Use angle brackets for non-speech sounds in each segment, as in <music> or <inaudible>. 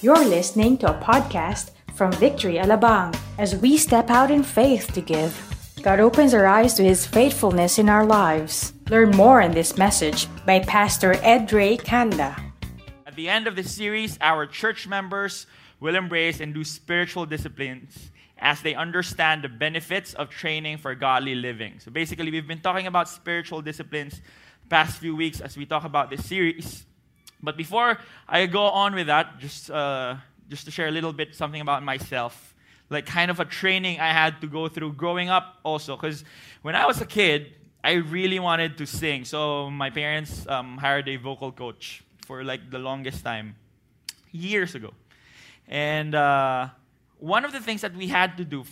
You're listening to a podcast from Victory Alabang as we step out in faith to give. God opens our eyes to His faithfulness in our lives. Learn more in this message by Pastor Edre Kanda. At the end of this series, our church members will embrace and do spiritual disciplines as they understand the benefits of training for godly living. So basically, we've been talking about spiritual disciplines the past few weeks as we talk about this series. But before I go on with that, just uh, just to share a little bit something about myself, like kind of a training I had to go through growing up also, because when I was a kid, I really wanted to sing. So my parents um, hired a vocal coach for like the longest time, years ago, and. Uh, one of the things that we had to do,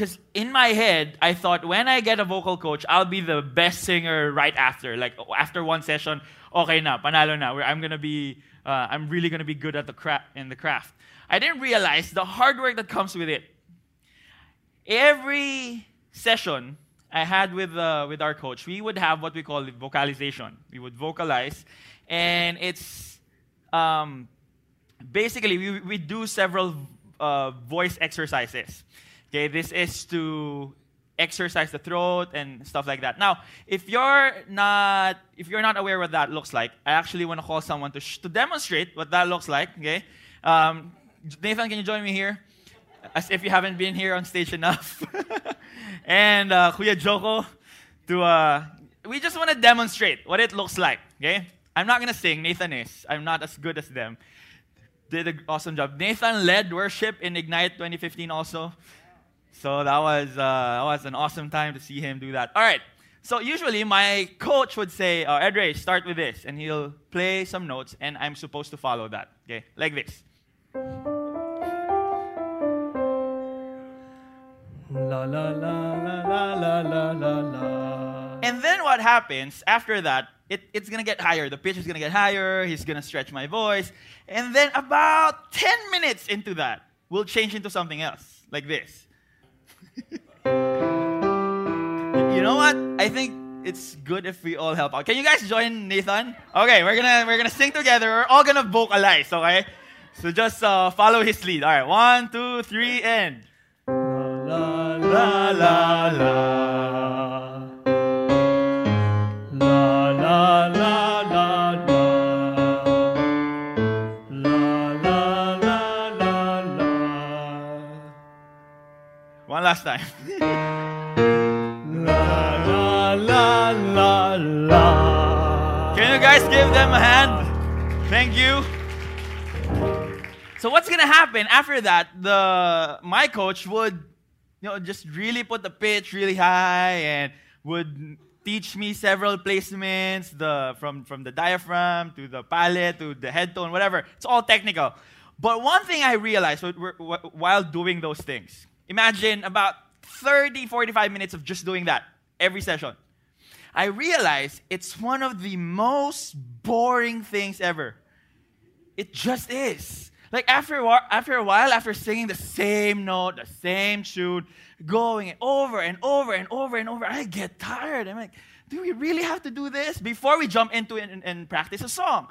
because in my head, I thought when I get a vocal coach, I'll be the best singer right after. Like after one session, okay na, panalo na. I'm gonna be, uh, I'm really gonna be good at the craft in the craft. I didn't realize the hard work that comes with it. Every session I had with uh, with our coach, we would have what we call vocalization. We would vocalize, and it's um, basically, we, we do several uh, voice exercises. Okay, this is to exercise the throat and stuff like that. Now, if you're not if you're not aware what that looks like, I actually want to call someone to sh- to demonstrate what that looks like. Okay, um, Nathan, can you join me here? As if you haven't been here on stage enough. <laughs> and uh, Kuya Joko, to uh, we just want to demonstrate what it looks like. Okay, I'm not gonna sing. Nathan is. I'm not as good as them did an awesome job. Nathan led worship in Ignite 2015 also. So that was, uh, that was an awesome time to see him do that. All right. So usually my coach would say, oh, start with this. And he'll play some notes, and I'm supposed to follow that. Okay? Like this. La la la la la la la la. And then what happens after that it, it's going to get higher. The pitch is going to get higher. He's going to stretch my voice. And then about 10 minutes into that, we'll change into something else, like this. <laughs> you know what? I think it's good if we all help out. Can you guys join Nathan? Okay, we're gonna we're gonna sing together. We're all gonna vocalize. Okay, so just uh, follow his lead. All right, one, two, three, and la la la la. One last time. la, la, la, la, la. Can you guys give them a hand? Thank you. So what's gonna happen after that? The my coach would, you know, just really put the pitch really high and would teach me several placements, the from from the diaphragm to the palate to the head tone, whatever. It's all technical. But one thing I realized while doing those things, Imagine about 30, 45 minutes of just doing that every session. I realize it's one of the most boring things ever. It just is. Like after a while, after a while, after singing the same note, the same tune, going over and over and over and over, I get tired. I'm like, do we really have to do this before we jump into it and, and practice a song?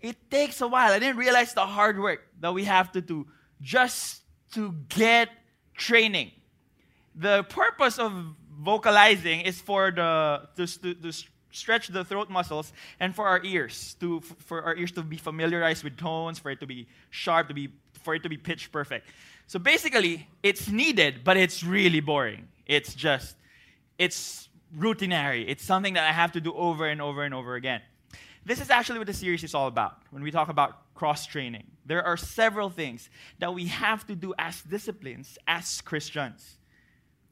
It takes a while. I didn't realize the hard work that we have to do just to get training. The purpose of vocalizing is for the to, to, to stretch the throat muscles and for our ears to for our ears to be familiarized with tones, for it to be sharp, to be for it to be pitch perfect. So basically, it's needed, but it's really boring. It's just it's routinary. It's something that I have to do over and over and over again. This is actually what the series is all about. When we talk about cross training, there are several things that we have to do as disciplines, as Christians.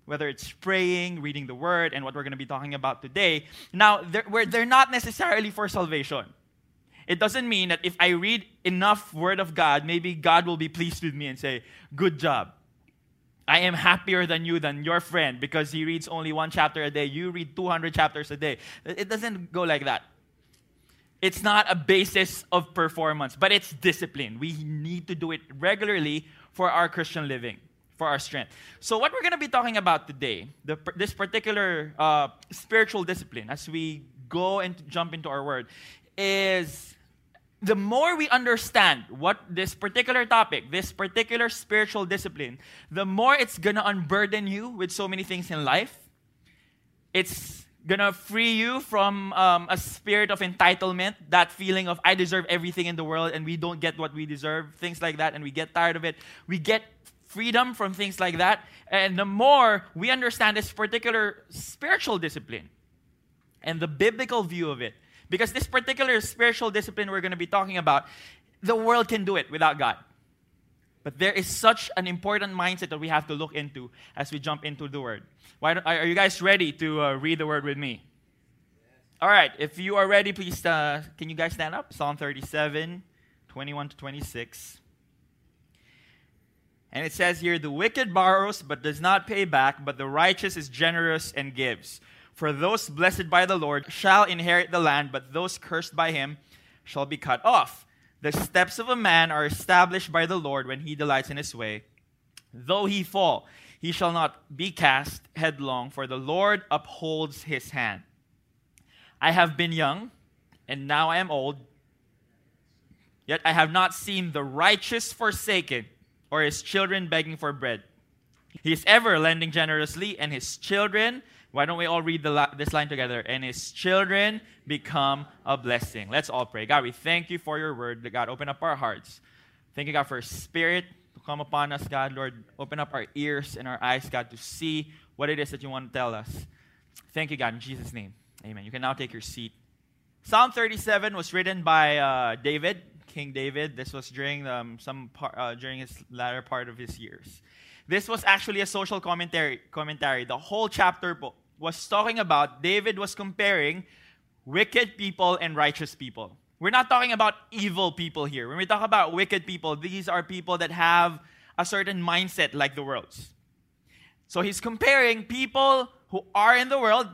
Whether it's praying, reading the word, and what we're going to be talking about today. Now, they're, they're not necessarily for salvation. It doesn't mean that if I read enough word of God, maybe God will be pleased with me and say, Good job. I am happier than you, than your friend, because he reads only one chapter a day. You read 200 chapters a day. It doesn't go like that. It's not a basis of performance, but it's discipline. We need to do it regularly for our Christian living, for our strength. So, what we're going to be talking about today, the, this particular uh, spiritual discipline, as we go and jump into our word, is the more we understand what this particular topic, this particular spiritual discipline, the more it's going to unburden you with so many things in life. It's to free you from um, a spirit of entitlement, that feeling of I deserve everything in the world and we don't get what we deserve, things like that, and we get tired of it. We get freedom from things like that. And the more we understand this particular spiritual discipline and the biblical view of it, because this particular spiritual discipline we're to be talking about, the world can do it without God. But there is such an important mindset that we have to look into as we jump into the Word. Why are you guys ready to uh, read the Word with me? All right, if you are ready, please, uh, can you guys stand up? Psalm 37, 21 to 26. And it says here, The wicked borrows but does not pay back, but the righteous is generous and gives. For those blessed by the Lord shall inherit the land, but those cursed by him shall be cut off. The steps of a man are established by the Lord when he delights in his way. Though he fall, he shall not be cast headlong, for the Lord upholds his hand. I have been young, and now I am old, yet I have not seen the righteous forsaken, or his children begging for bread. He is ever lending generously, and his children why don't we all read la- this line together? And his children become a blessing. Let's all pray. God, we thank you for your word. God, open up our hearts. Thank you, God, for spirit to come upon us, God. Lord, open up our ears and our eyes, God, to see what it is that you want to tell us. Thank you, God, in Jesus' name. Amen. You can now take your seat. Psalm 37 was written by uh, David, King David. This was during um, some par- uh, during his latter part of his years. This was actually a social commentary. Commentary. The whole chapter was talking about, David was comparing wicked people and righteous people. We're not talking about evil people here. When we talk about wicked people, these are people that have a certain mindset like the world's. So he's comparing people who are in the world,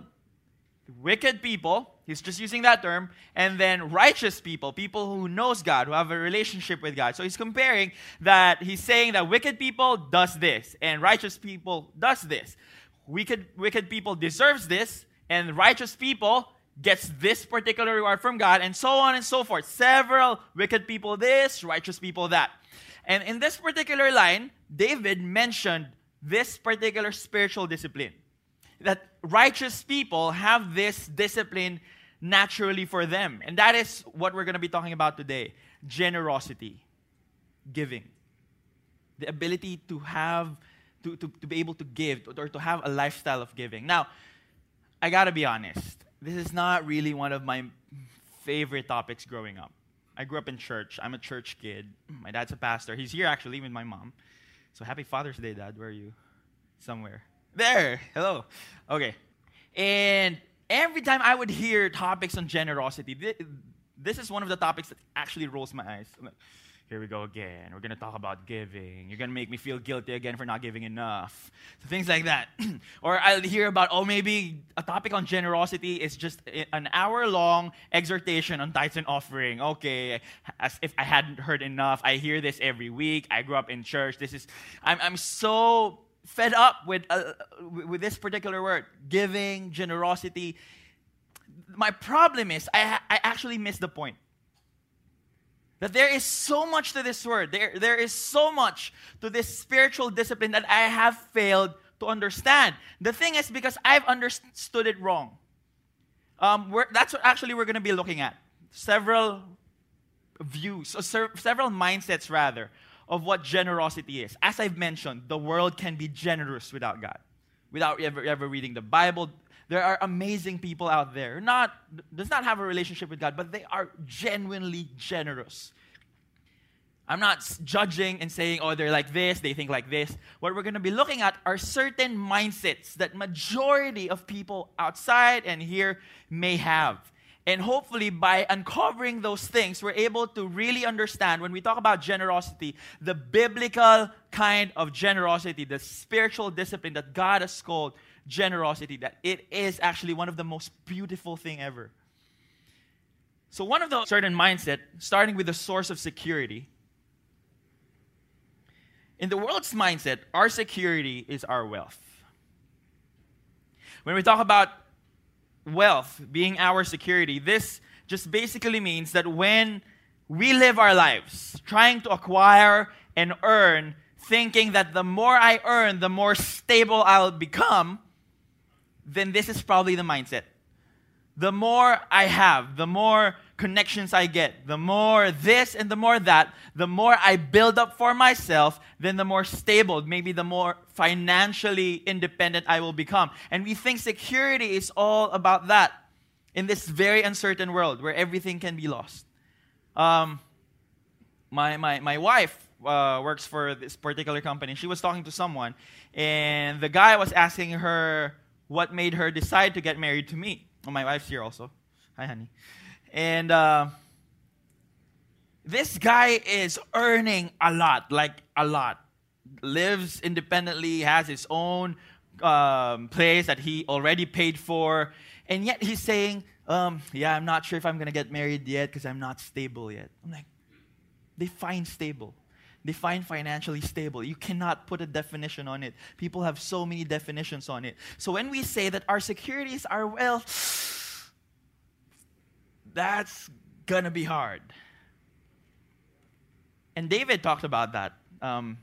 wicked people, he's just using that term, and then righteous people, people who knows God, who have a relationship with God. So he's comparing that he's saying that wicked people does this and righteous people does this wicked, wicked people deserves this, and righteous people gets this particular reward from God, and so on and so forth. Several wicked people this, righteous people that. And in this particular line, David mentioned this particular spiritual discipline. That righteous people have this discipline naturally for them. And that is what we're going to be talking about today generosity, giving. The ability to have to, to, to be able to give or to have a lifestyle of giving. Now, I gotta be honest, this is not really one of my favorite topics growing up. I grew up in church. I'm a church kid. My dad's a pastor. He's here actually with my mom. So happy Father's Day, Dad. Where are you? Somewhere. There. Hello. Okay. And every time I would hear topics on generosity, this is one of the topics that actually rolls my eyes. Here we go again. We're going to talk about giving. You're going to make me feel guilty again for not giving enough. So things like that. <clears throat> or I'll hear about, oh, maybe a topic on generosity is just an hour long exhortation on tithes and offering. Okay, as if I hadn't heard enough. I hear this every week. I grew up in church. This is, I'm, I'm so fed up with, uh, with this particular word giving, generosity. My problem is, I, I actually miss the point. That there is so much to this word. There, there is so much to this spiritual discipline that I have failed to understand. The thing is because I've understood it wrong. Um, that's what actually we're going to be looking at. Several views, or several mindsets rather, of what generosity is. As I've mentioned, the world can be generous without God, without ever, ever reading the Bible, there are amazing people out there, not does not have a relationship with God, but they are genuinely generous. I'm not judging and saying, oh, they're like this, they think like this. What we're going to be looking at are certain mindsets that majority of people outside and here may have. And hopefully, by uncovering those things, we're able to really understand when we talk about generosity, the biblical kind of generosity, the spiritual discipline that God has called generosity, that it is actually one of the most beautiful thing ever. So one of the certain mindset, starting with the source of security, in the world's mindset, our security is our wealth. When we talk about wealth being our security, this just basically means that when we live our lives trying to acquire and earn, thinking that the more I earn, the more stable I'll become, then this is probably the mindset. The more I have, the more connections I get, the more this and the more that, the more I build up for myself, then the more stable, maybe the more financially independent I will become. And we think security is all about that in this very uncertain world where everything can be lost. Um, my, my, my wife uh, works for this particular company. She was talking to someone, and the guy was asking her what made her decide to get married to me. Oh, my wife's here also. Hi, honey. And uh, this guy is earning a lot, like a lot. Lives independently, has his own um, place that he already paid for, and yet he's saying, um, "Yeah, I'm not sure if I'm gonna get married yet because I'm not stable yet." I'm like, define stable. Define financially stable. You cannot put a definition on it. People have so many definitions on it. So when we say that our securities are well that's going to be hard. And David talked about that. Um,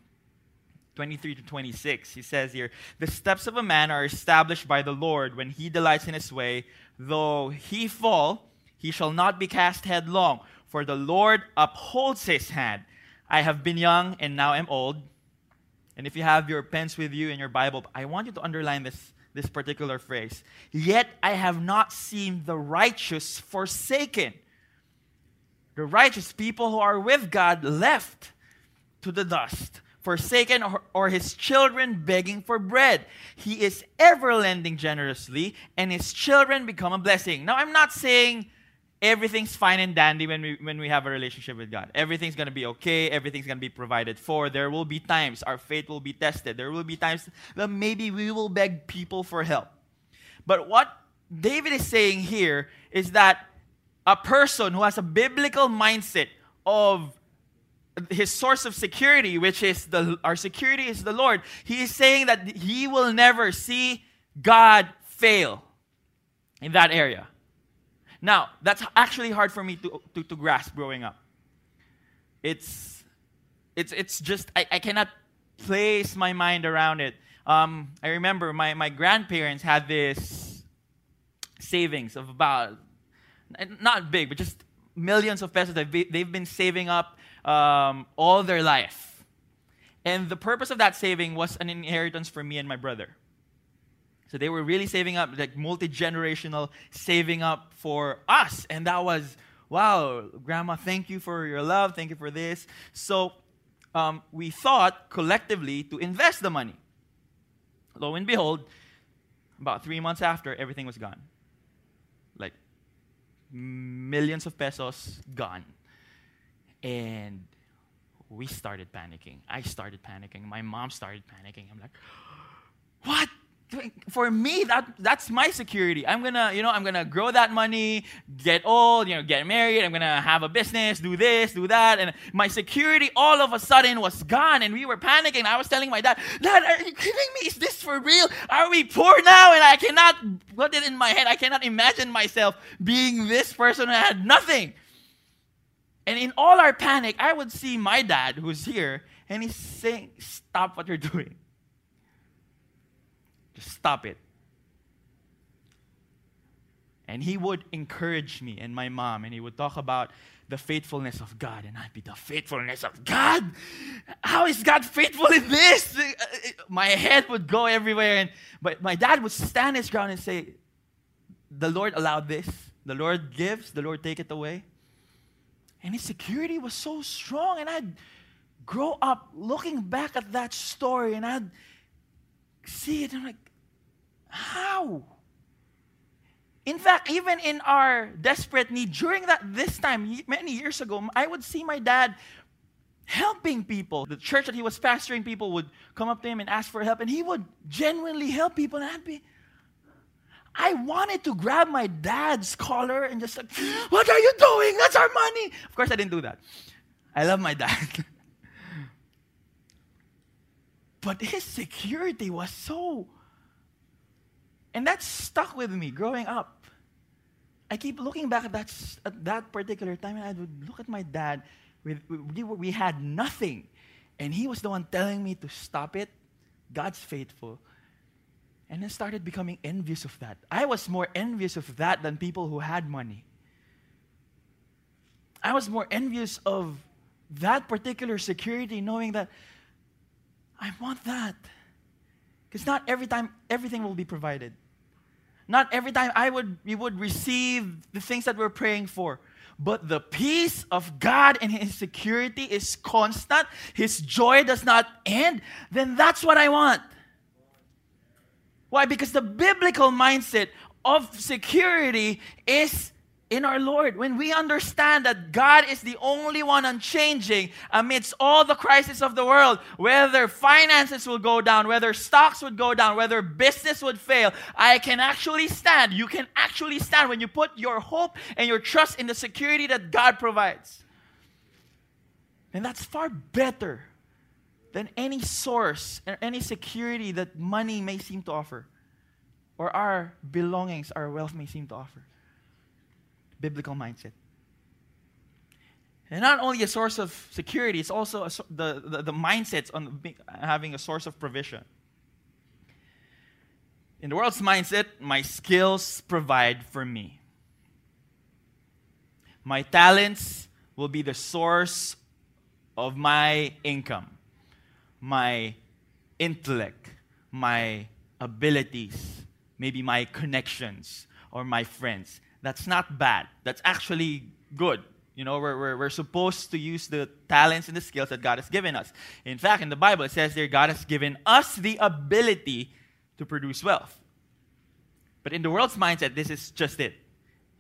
23 to 26. He says here, The steps of a man are established by the Lord when he delights in his way. Though he fall, he shall not be cast headlong, for the Lord upholds his hand. I have been young and now I'm old. And if you have your pens with you in your Bible, I want you to underline this this particular phrase. Yet I have not seen the righteous forsaken. The righteous people who are with God left to the dust, forsaken or, or his children begging for bread. He is ever lending generously, and his children become a blessing. Now, I'm not saying everything's fine and dandy when we when we have a relationship with God. Everything's gonna be okay. Everything's gonna be provided for. There will be times our faith will be tested. There will be times that maybe we will beg people for help. But what David is saying here is that a person who has a biblical mindset of his source of security, which is the our security is the Lord, he is saying that he will never see God fail in that area. Now, that's actually hard for me to, to, to grasp growing up. It's, it's, it's just, I, I cannot place my mind around it. Um, I remember my, my grandparents had this savings of about, not big, but just millions of pesos that they've been saving up um, all their life. And the purpose of that saving was an inheritance for me and my brother. So they were really saving up, like multi generational saving up for us. And that was, wow, Grandma, thank you for your love. Thank you for this. So um, we thought collectively to invest the money. Lo and behold, about three months after, everything was gone. Like millions of pesos gone. And we started panicking. I started panicking. My mom started panicking. I'm like, <gasps> what? For me that that's my security. I'm gonna you know i'm gonna grow that money get old you know get married i'm gonna have a business do this do that. And my security all of a sudden was gone and we were panicking. I was telling my dad dad are you kidding me? Is this for real? Are we poor now? And i cannot put it in my head. I cannot imagine myself being this person who had nothing. And in all our panic i would see my dad who's here and he's saying stop what you're doing just stop it. And he would encourage me and my mom, and he would talk about the faithfulness of God. And I'd be, the faithfulness of God? How is God faithful in this? My head would go everywhere. And, but my dad would stand his ground and say, The Lord allowed this. The Lord gives, the Lord take it away. And his security was so strong. And I'd grow up looking back at that story and I'd see it. And I'm like, how? In fact, even in our desperate need, during that this time, many years ago, I would see my dad helping people. The church that he was pastoring, people would come up to him and ask for help, and he would genuinely help people. And I'd be, I wanted to grab my dad's collar and just like, What are you doing? That's our money. Of course, I didn't do that. I love my dad. <laughs> but his security was so and that stuck with me growing up. I keep looking back at that, at that particular time, and I would look at my dad. With, we, we had nothing. And he was the one telling me to stop it. God's faithful. And I started becoming envious of that. I was more envious of that than people who had money. I was more envious of that particular security, knowing that I want that. Because not every time everything will be provided. Not every time I would we would receive the things that we're praying for. But the peace of God and His security is constant. His joy does not end. Then that's what I want. Why? Because the biblical mindset of security is in our Lord. When we understand that God is the only one unchanging amidst all the crises of the world, whether finances will go down, whether stocks would go down, whether business would fail, I can actually stand. You can actually stand when you put your hope and your trust in the security that God provides. And that's far better than any source or any security that money may seem to offer or our belongings, our wealth may seem to offer. Biblical mindset. And not only a source of security, it's also a, the, the, the mindsets on having a source of provision. In the world's mindset, my skills provide for me. My talents will be the source of my income, my intellect, my abilities, maybe my connections or my friends. That's not bad. That's actually good. You know, we're, we're, we're supposed to use the talents and the skills that God has given us. In fact, in the Bible, it says there God has given us the ability to produce wealth. But in the world's mindset, this is just it.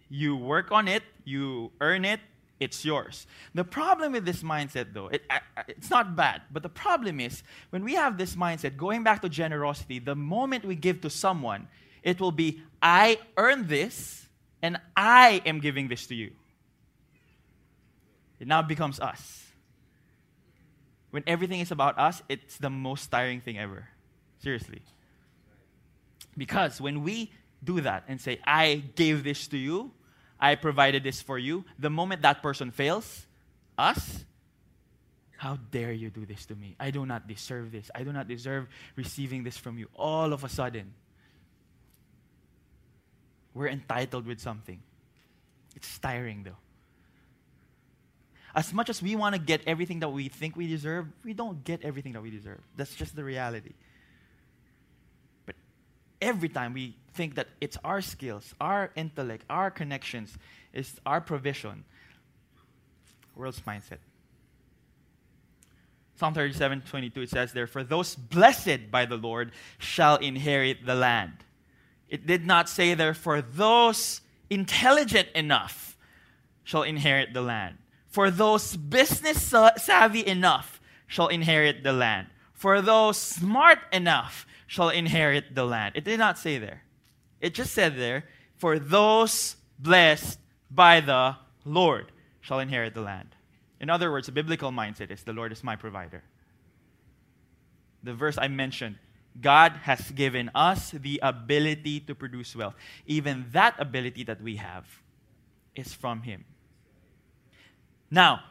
You work on it, you earn it, it's yours. The problem with this mindset, though, it, it's not bad, but the problem is when we have this mindset, going back to generosity, the moment we give to someone, it will be, I earn this and I am giving this to you. It now becomes us. When everything is about us, it's the most tiring thing ever. Seriously. Because when we do that and say, I gave this to you, I provided this for you, the moment that person fails, us, how dare you do this to me? I do not deserve this. I do not deserve receiving this from you. All of a sudden, we're entitled with something. It's tiring though. As much as we want to get everything that we think we deserve, we don't get everything that we deserve. That's just the reality. But every time we think that it's our skills, our intellect, our connections, it's our provision, world's mindset. Psalm 37, 22, it says there, For those blessed by the Lord shall inherit the land. It did not say therefore, those intelligent enough shall inherit the land. For those business savvy enough shall inherit the land. For those smart enough shall inherit the land. It did not say there. It just said there, For those blessed by the Lord shall inherit the land. In other words, the biblical mindset is the Lord is my provider. The verse I mentioned, God has given us the ability to produce wealth. Even that ability that we have is from Him. Now,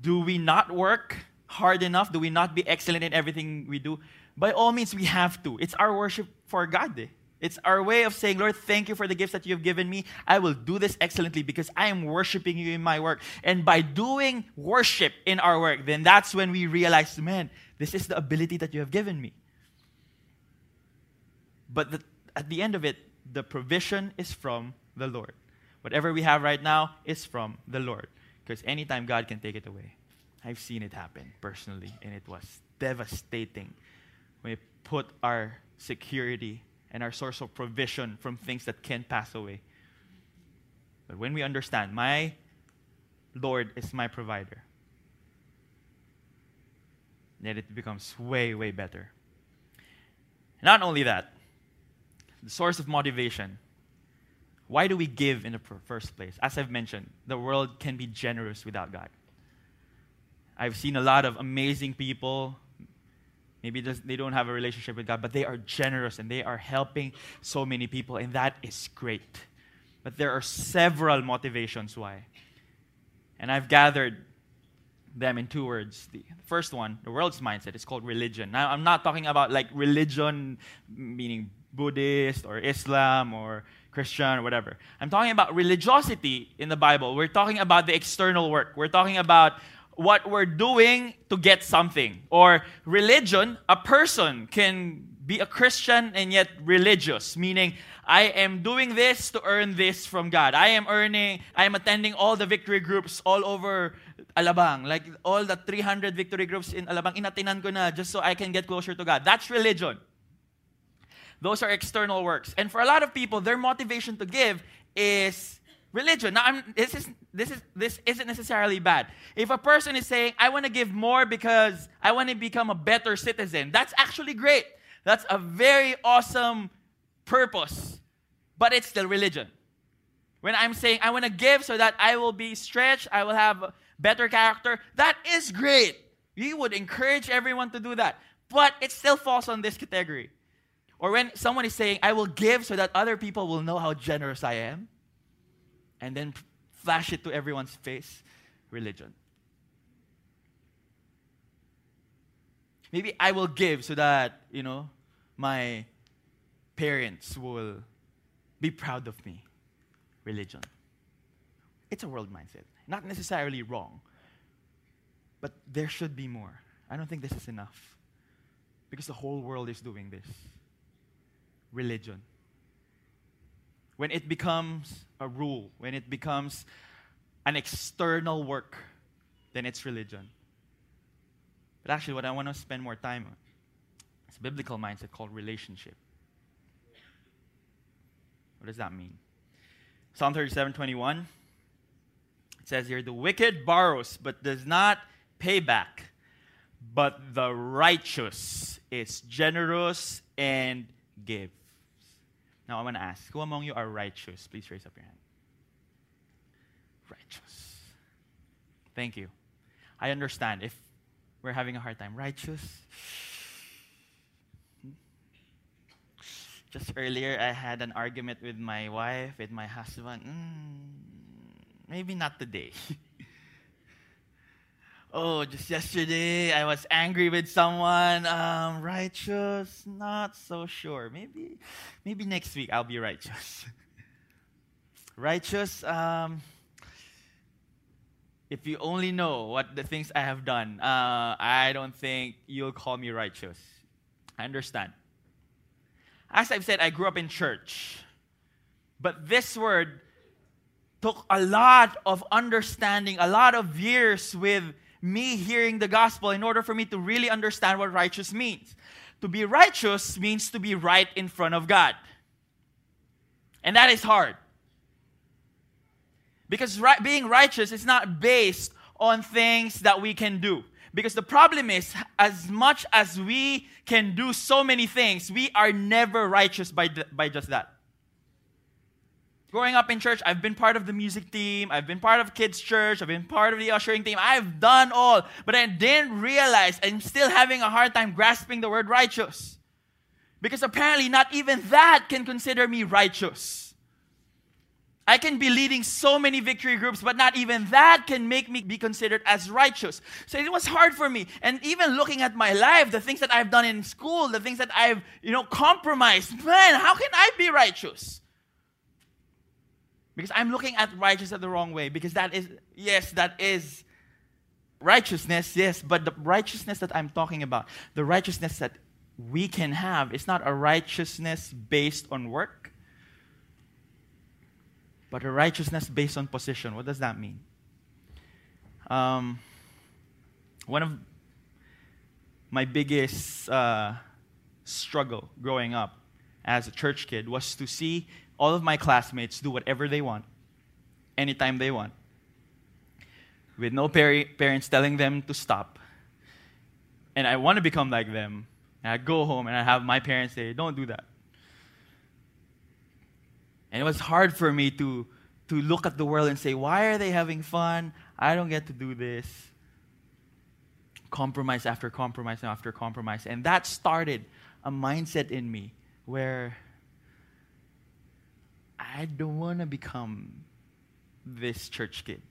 do we not work hard enough? Do we not be excellent in everything we do? By all means, we have to. It's our worship for God. eh. It's our way of saying, Lord, thank you for the gifts that you have given me. I will do this excellently because I am worshiping you in my work. And by doing worship in our work, then that's when we realize, man, this is the ability that you have given me. But the, at the end of it, the provision is from the Lord. Whatever we have right now is from the Lord. Because anytime God can take it away. I've seen it happen personally, and it was devastating we put our security and our source of provision from things that can pass away. But when we understand, my Lord is my provider, then it becomes way, way better. Not only that, the source of motivation. Why do we give in the first place? As I've mentioned, the world can be generous without God. I've seen a lot of amazing people. Maybe they don't have a relationship with God, but they are generous and they are helping so many people, and that is great. But there are several motivations why. And I've gathered them in two words. The first one, the world's mindset, is called religion. Now, I'm not talking about like religion, meaning Buddhist or Islam or Christian or whatever. I'm talking about religiosity in the Bible. We're talking about the external work. We're talking about what we're doing to get something. Or religion, a person can be a Christian and yet religious, meaning I am doing this to earn this from God. I am earning, I am attending all the victory groups all over Alabang. Like all the 300 victory groups in Alabang, inatinan ko na just so I can get closer to God. That's religion. Those are external works. And for a lot of people, their motivation to give is religion. Now, I'm, this, is, this, is, this isn't necessarily bad. If a person is saying, I want to give more because I want to become a better citizen, that's actually great. That's a very awesome purpose, but it's still religion. When I'm saying, I want to give so that I will be stretched, I will have a better character, that is great. We would encourage everyone to do that. But it still falls on this category. Or when someone is saying, I will give so that other people will know how generous I am, and then flash it to everyone's face, religion. Maybe I will give so that, you know, my parents will be proud of me, religion. It's a world mindset. Not necessarily wrong, but there should be more. I don't think this is enough because the whole world is doing this religion. When it becomes a rule, when it becomes an external work, then it's religion. But actually, what I want to spend more time on is a biblical mindset called relationship. What does that mean? Psalm 37 21. It says here, The wicked borrows but does not pay back, but the righteous is generous and gives. Now I want to ask, who among you are righteous? Please raise up your hand. Righteous. Thank you. I understand if we're having a hard time. Righteous. Just earlier, I had an argument with my wife, with my husband. Mm, maybe not today. <laughs> oh, just yesterday I was angry with someone. Um, righteous, not so sure. Maybe, maybe next week I'll be righteous. <laughs> righteous. Um, if you only know what the things I have done, uh, I don't think you'll call me righteous. I understand. As I've said, I grew up in church. But this word took a lot of understanding, a lot of years with me hearing the gospel in order for me to really understand what righteous means. To be righteous means to be right in front of God. And that is hard. Because right, being righteous is not based on things that we can do. Because the problem is, as much as we can do so many things, we are never righteous by, by just that growing up in church, I've been part of the music team, I've been part of kids' church, I've been part of the ushering team. I've done all, but I didn't realize I'm still having a hard time grasping the word righteous. Because apparently, not even that can consider me righteous. I can be leading so many victory groups, but not even that can make me be considered as righteous. So it was hard for me. And even looking at my life, the things that I've done in school, the things that I've, you know, compromised, man, how can I be righteous? Because I'm looking at righteousness the wrong way. Because that is, yes, that is righteousness, yes, but the righteousness that I'm talking about, the righteousness that we can have, is not a righteousness based on work, but a righteousness based on position. What does that mean? Um, one of my biggest uh, struggle growing up as a church kid was to see all of my classmates do whatever they want, anytime they want, with no par- parents telling them to stop. And I want to become like them. And I go home and I have my parents say, Don't do that. And it was hard for me to, to look at the world and say, Why are they having fun? I don't get to do this. Compromise after compromise after compromise. And that started a mindset in me where I don't want to become this church kid.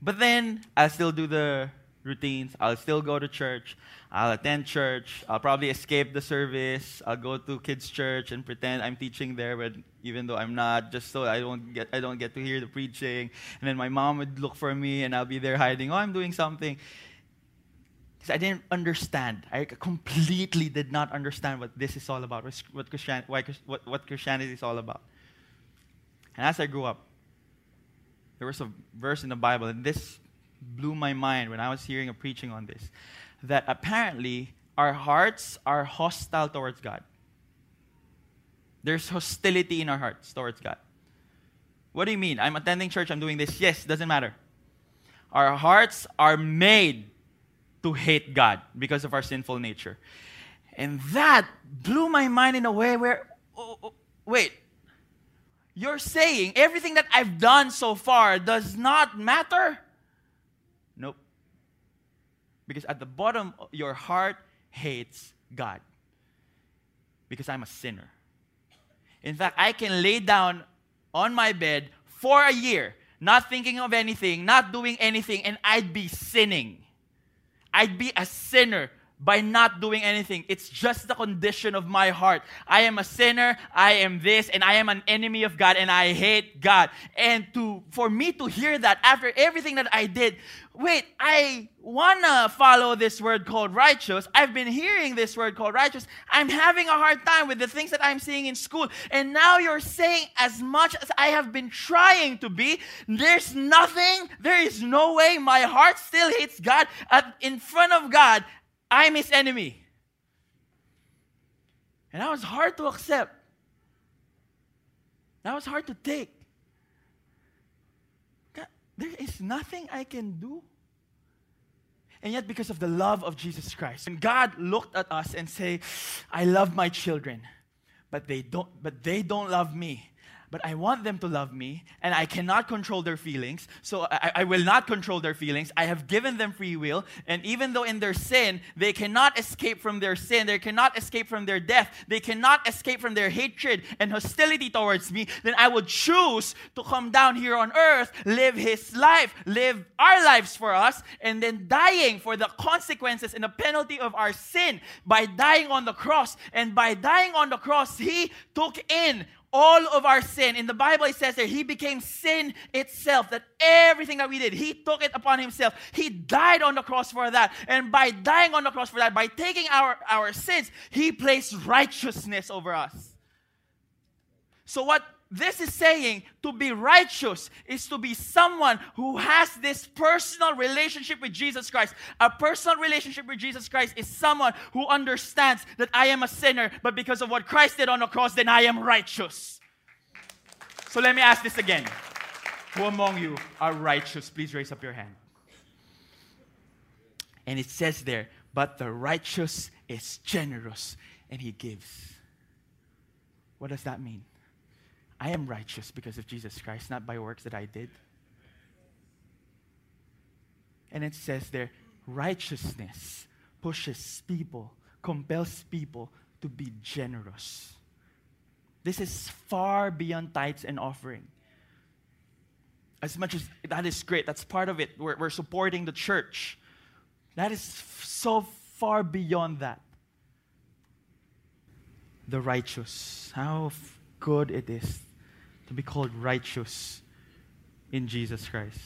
But then I'll still do the routines. I'll still go to church. I'll attend church. I'll probably escape the service. I'll go to kids' church and pretend I'm teaching there, but even though I'm not, just so I don't get I don't get to hear the preaching. And then my mom would look for me, and I'll be there hiding. Oh, I'm doing something. Because I didn't understand. I completely did not understand what this is all about. What, Christian, why, what, what Christianity is all about. And as I grew up, there was a verse in the Bible, and this blew my mind when I was hearing a preaching on this that apparently our hearts are hostile towards God. There's hostility in our hearts towards God. What do you mean? I'm attending church, I'm doing this. Yes, doesn't matter. Our hearts are made to hate God because of our sinful nature. And that blew my mind in a way where, oh, oh, wait, you're saying everything that I've done so far does not matter? Nope. Because at the bottom, your heart hates God. Because I'm a sinner. In fact, I can lay down on my bed for a year, not thinking of anything, not doing anything, and I'd be sinning. I'd be a sinner by not doing anything. It's just the condition of my heart. I am a sinner, I am this, and I am an enemy of God, and I hate God. And to for me to hear that after everything that I did, wait, I wanna follow this word called righteous. I've been hearing this word called righteous. I'm having a hard time with the things that I'm seeing in school. And now you're saying, as much as I have been trying to be, there's nothing, there is no way my heart still hates God. In front of God, I'm his enemy. And that was hard to accept. That was hard to take. God, there is nothing I can do. And yet, because of the love of Jesus Christ, and God looked at us and say, I love my children, but they don't, but they don't love me but I want them to love me, and I cannot control their feelings, so I, I, will not control their feelings. I have given them free will, and even though in their sin, they cannot escape from their sin, they cannot escape from their death, they cannot escape from their hatred and hostility towards me, then I would choose to come down here on earth, live His life, live our lives for us, and then dying for the consequences and the penalty of our sin by dying on the cross. And by dying on the cross, He took in all of our sin. In the Bible, it says that He became sin itself, that everything that we did, He took it upon Himself. He died on the cross for that. And by dying on the cross for that, by taking our, our sins, He placed righteousness over us. So, what this is saying to be righteous is to be someone who has this personal relationship with Jesus Christ. A personal relationship with Jesus Christ is someone who understands that I am a sinner, but because of what Christ did on the cross, then I am righteous. So let me ask this again. Who among you are righteous? Please raise up your hand. And it says there, but the righteous is generous and he gives. What does that mean? I am righteous because of Jesus Christ, not by works that I did. And it says there, righteousness pushes people, compels people to be generous. This is far beyond tithes and offering. As much as that is great, that's part of it. We're, we're supporting the church. That is so far beyond that. The righteous. How good it is to be called righteous in Jesus Christ.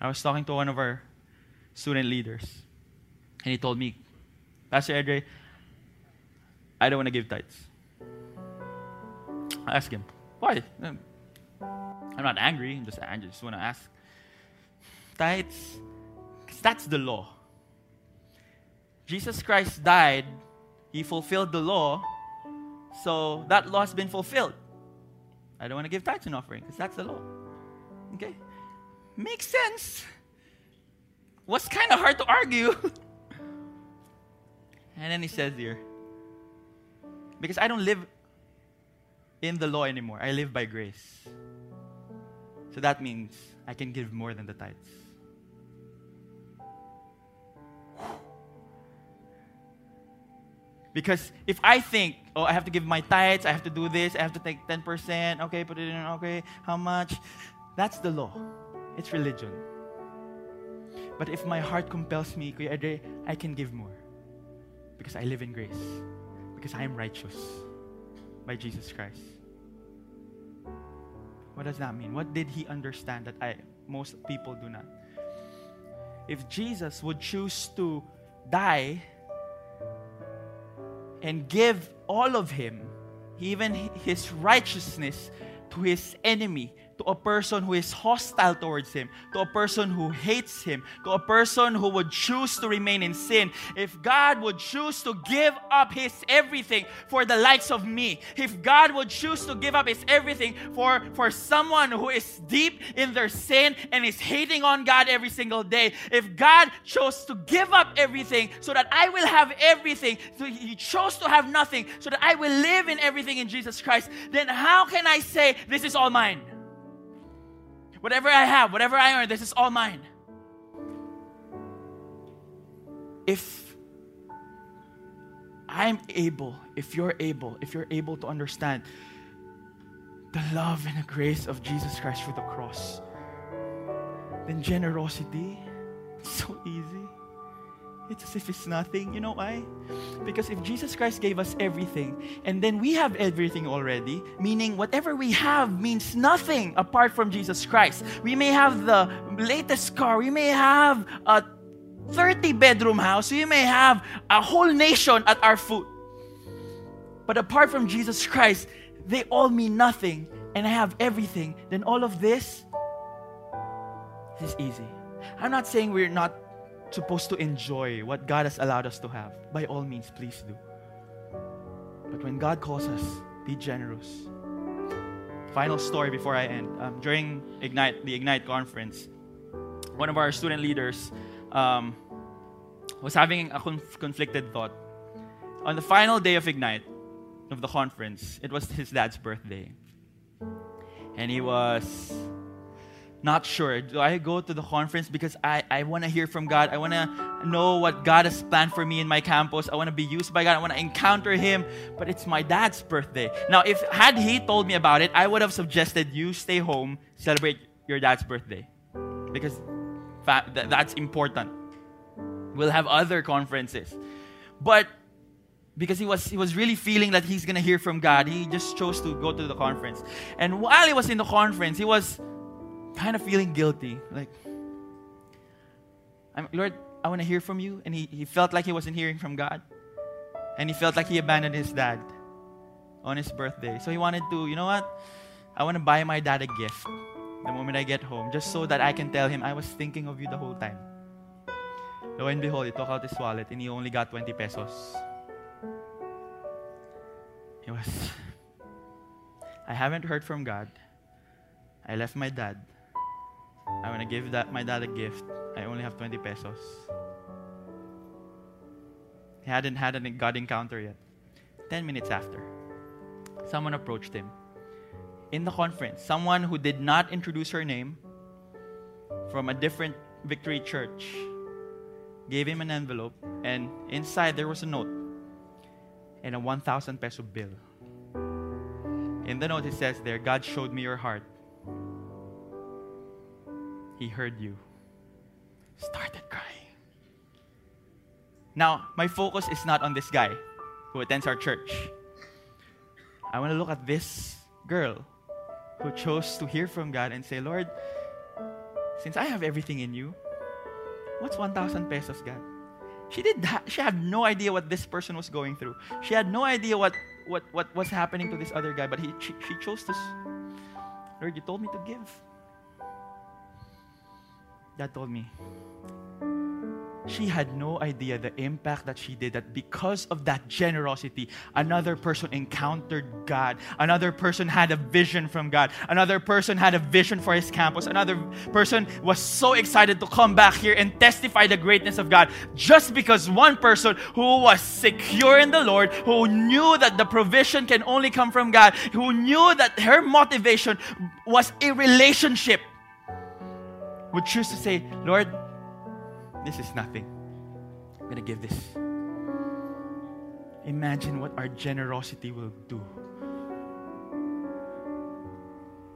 I was talking to one of our student leaders, and he told me, Pastor Edre, I don't want to give tithes. I asked him, why? Um, I'm not angry, I'm just, I just want to ask. Tithes, that's the law. Jesus Christ died, he fulfilled the law, so that law has been fulfilled. I don't want to give tithes and offering because that's the law. Okay? Makes sense. Was kind of hard to argue. <laughs> and then he says here, because I don't live in the law anymore, I live by grace. So that means I can give more than the tithes. Because if I think oh, I have to give my tithes, I have to do this, I have to take 10%, okay, put it in, okay, how much? That's the law. It's religion. But if my heart compels me, I can give more. Because I live in grace. Because I am righteous by Jesus Christ. What does that mean? What did he understand that I most people do not? If Jesus would choose to die and give all of him, even his righteousness, to his enemy, to a person who is hostile towards him, to a person who hates him, to a person who would choose to remain in sin, if God would choose to give up his everything for the likes of me, if God would choose to give up his everything for, for someone who is deep in their sin and is hating on God every single day, if God chose to give up everything so that I will have everything, so he chose to have nothing so that I will live in everything in Jesus Christ, then how can I say this is all mine? Whatever I have, whatever I earn, this is all mine. If I'm able, if you're able, if you're able to understand the love and the grace of Jesus Christ through the cross, then generosity is <laughs> so easy. It's as if it's nothing. You know why? Because if Jesus Christ gave us everything, and then we have everything already, meaning whatever we have means nothing apart from Jesus Christ. We may have the latest car, we may have a 30 bedroom house, we may have a whole nation at our foot. But apart from Jesus Christ, they all mean nothing, and I have everything. Then all of this, is easy. I'm not saying we're not supposed to enjoy what God has allowed us to have. By all means, please do. But when God calls us, be generous. Final story before I end. Um, during Ignite, the Ignite conference, one of our student leaders um, was having a conf- conflicted thought. On the final day of Ignite, of the conference, it was his dad's birthday. And he was not sure. Do I go to the conference because I, I want to hear from God? I want to know what God has planned for me in my campus. I want to be used by God. I want to encounter Him. But it's my dad's birthday. Now, if had he told me about it, I would have suggested you stay home, celebrate your dad's birthday. Because that's important. We'll have other conferences. But because he was he was really feeling that he's gonna hear from God, he just chose to go to the conference. And while he was in the conference, he was kind of feeling guilty. Like, I'm, Lord, I want to hear from you. And he, he felt like he wasn't hearing from God. And he felt like he abandoned his dad on his birthday. So he wanted to, you know what? I want to buy my dad a gift the moment I get home, just so that I can tell him I was thinking of you the whole time. Lo and behold, he took out his wallet and he only got 20 pesos. He was, <laughs> I haven't heard from God. I left my dad. I want to give that my dad a gift. I only have 20 pesos. He hadn't had a God encounter yet. 10 minutes after, someone approached him in the conference. Someone who did not introduce her name from a different victory church gave him an envelope, and inside there was a note and a 1,000 peso bill. In the note, it says there, God showed me your heart. He heard you. Started crying. Now, my focus is not on this guy who attends our church. I want to look at this girl who chose to hear from God and say, Lord, since I have everything in you, what's 1,000 pesos, God? She did that. She had no idea what this person was going through. She had no idea what, what, what was happening to this other guy, but he, she, she chose to. Lord, you told me to give. Dad told me, she had no idea the impact that she did that because of that generosity another person encountered god. Another person had a vision from god. Another person had a vision for his campus. Another person was so excited to come back here and testify the greatness of god just because one person who was secure in the lord who knew that the provision can only come from god who knew that her motivation was a relationship would choose to say lord this is nothing. I'm going to give this. imagine what our generosity will do.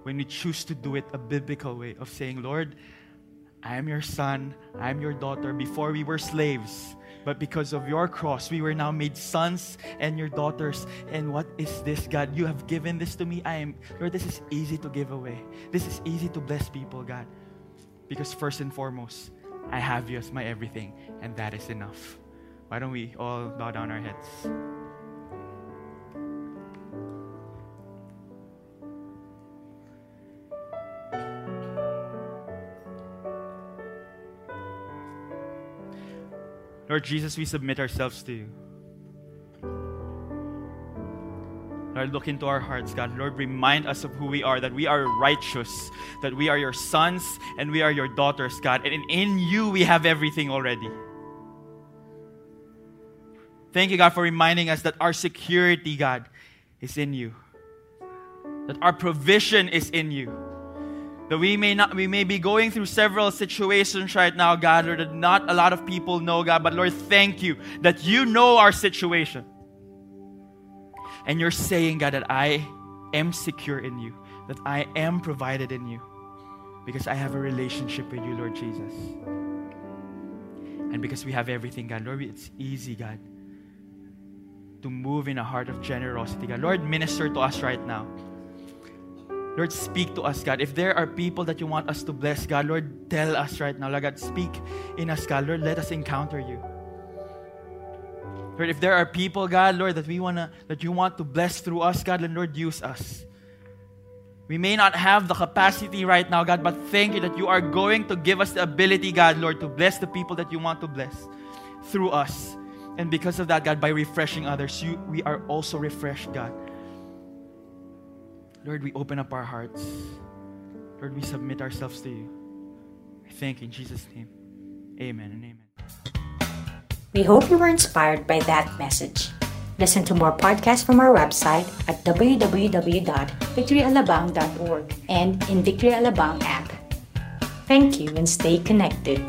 When we choose to do it a biblical way of saying, Lord, I am your son, I am your daughter. Before we were slaves, but because of your cross, we were now made sons and your daughters. And what is this, God? You have given this to me. I am, Lord, this is easy to give away. This is easy to bless people, God. Because first and foremost, I have you as my everything, and that is enough. Why don't we all bow down our heads? Lord Jesus, we submit ourselves to you. Lord, look into our hearts, God. Lord, remind us of who we are, that we are righteous, that we are your sons and we are your daughters, God. And in you we have everything already. Thank you, God, for reminding us that our security, God, is in you. That our provision is in you. That we may not we may be going through several situations right now, God, that not a lot of people know, God, but Lord, thank you that you know our situation. And you're saying, God, that I am secure in you, that I am provided in you, because I have a relationship with you, Lord Jesus. And because we have everything, God, Lord, it's easy, God, to move in a heart of generosity, God. Lord, minister to us right now. Lord, speak to us, God. If there are people that you want us to bless, God, Lord, tell us right now. Lord God, speak in us, God. Lord, let us encounter you. Lord, if there are people, God, Lord, that we wanna that you want to bless through us, God, then Lord, use us. We may not have the capacity right now, God, but thank you that you are going to give us the ability, God, Lord, to bless the people that you want to bless through us. And because of that, God, by refreshing others, you, we are also refreshed, God. Lord, we open up our hearts. Lord, we submit ourselves to you. I thank you in Jesus' name. Amen and amen. We hope you were inspired by that message. Listen to more podcasts from our website at www.victoryalabang.org and in Victory Alabang app. Thank you and stay connected.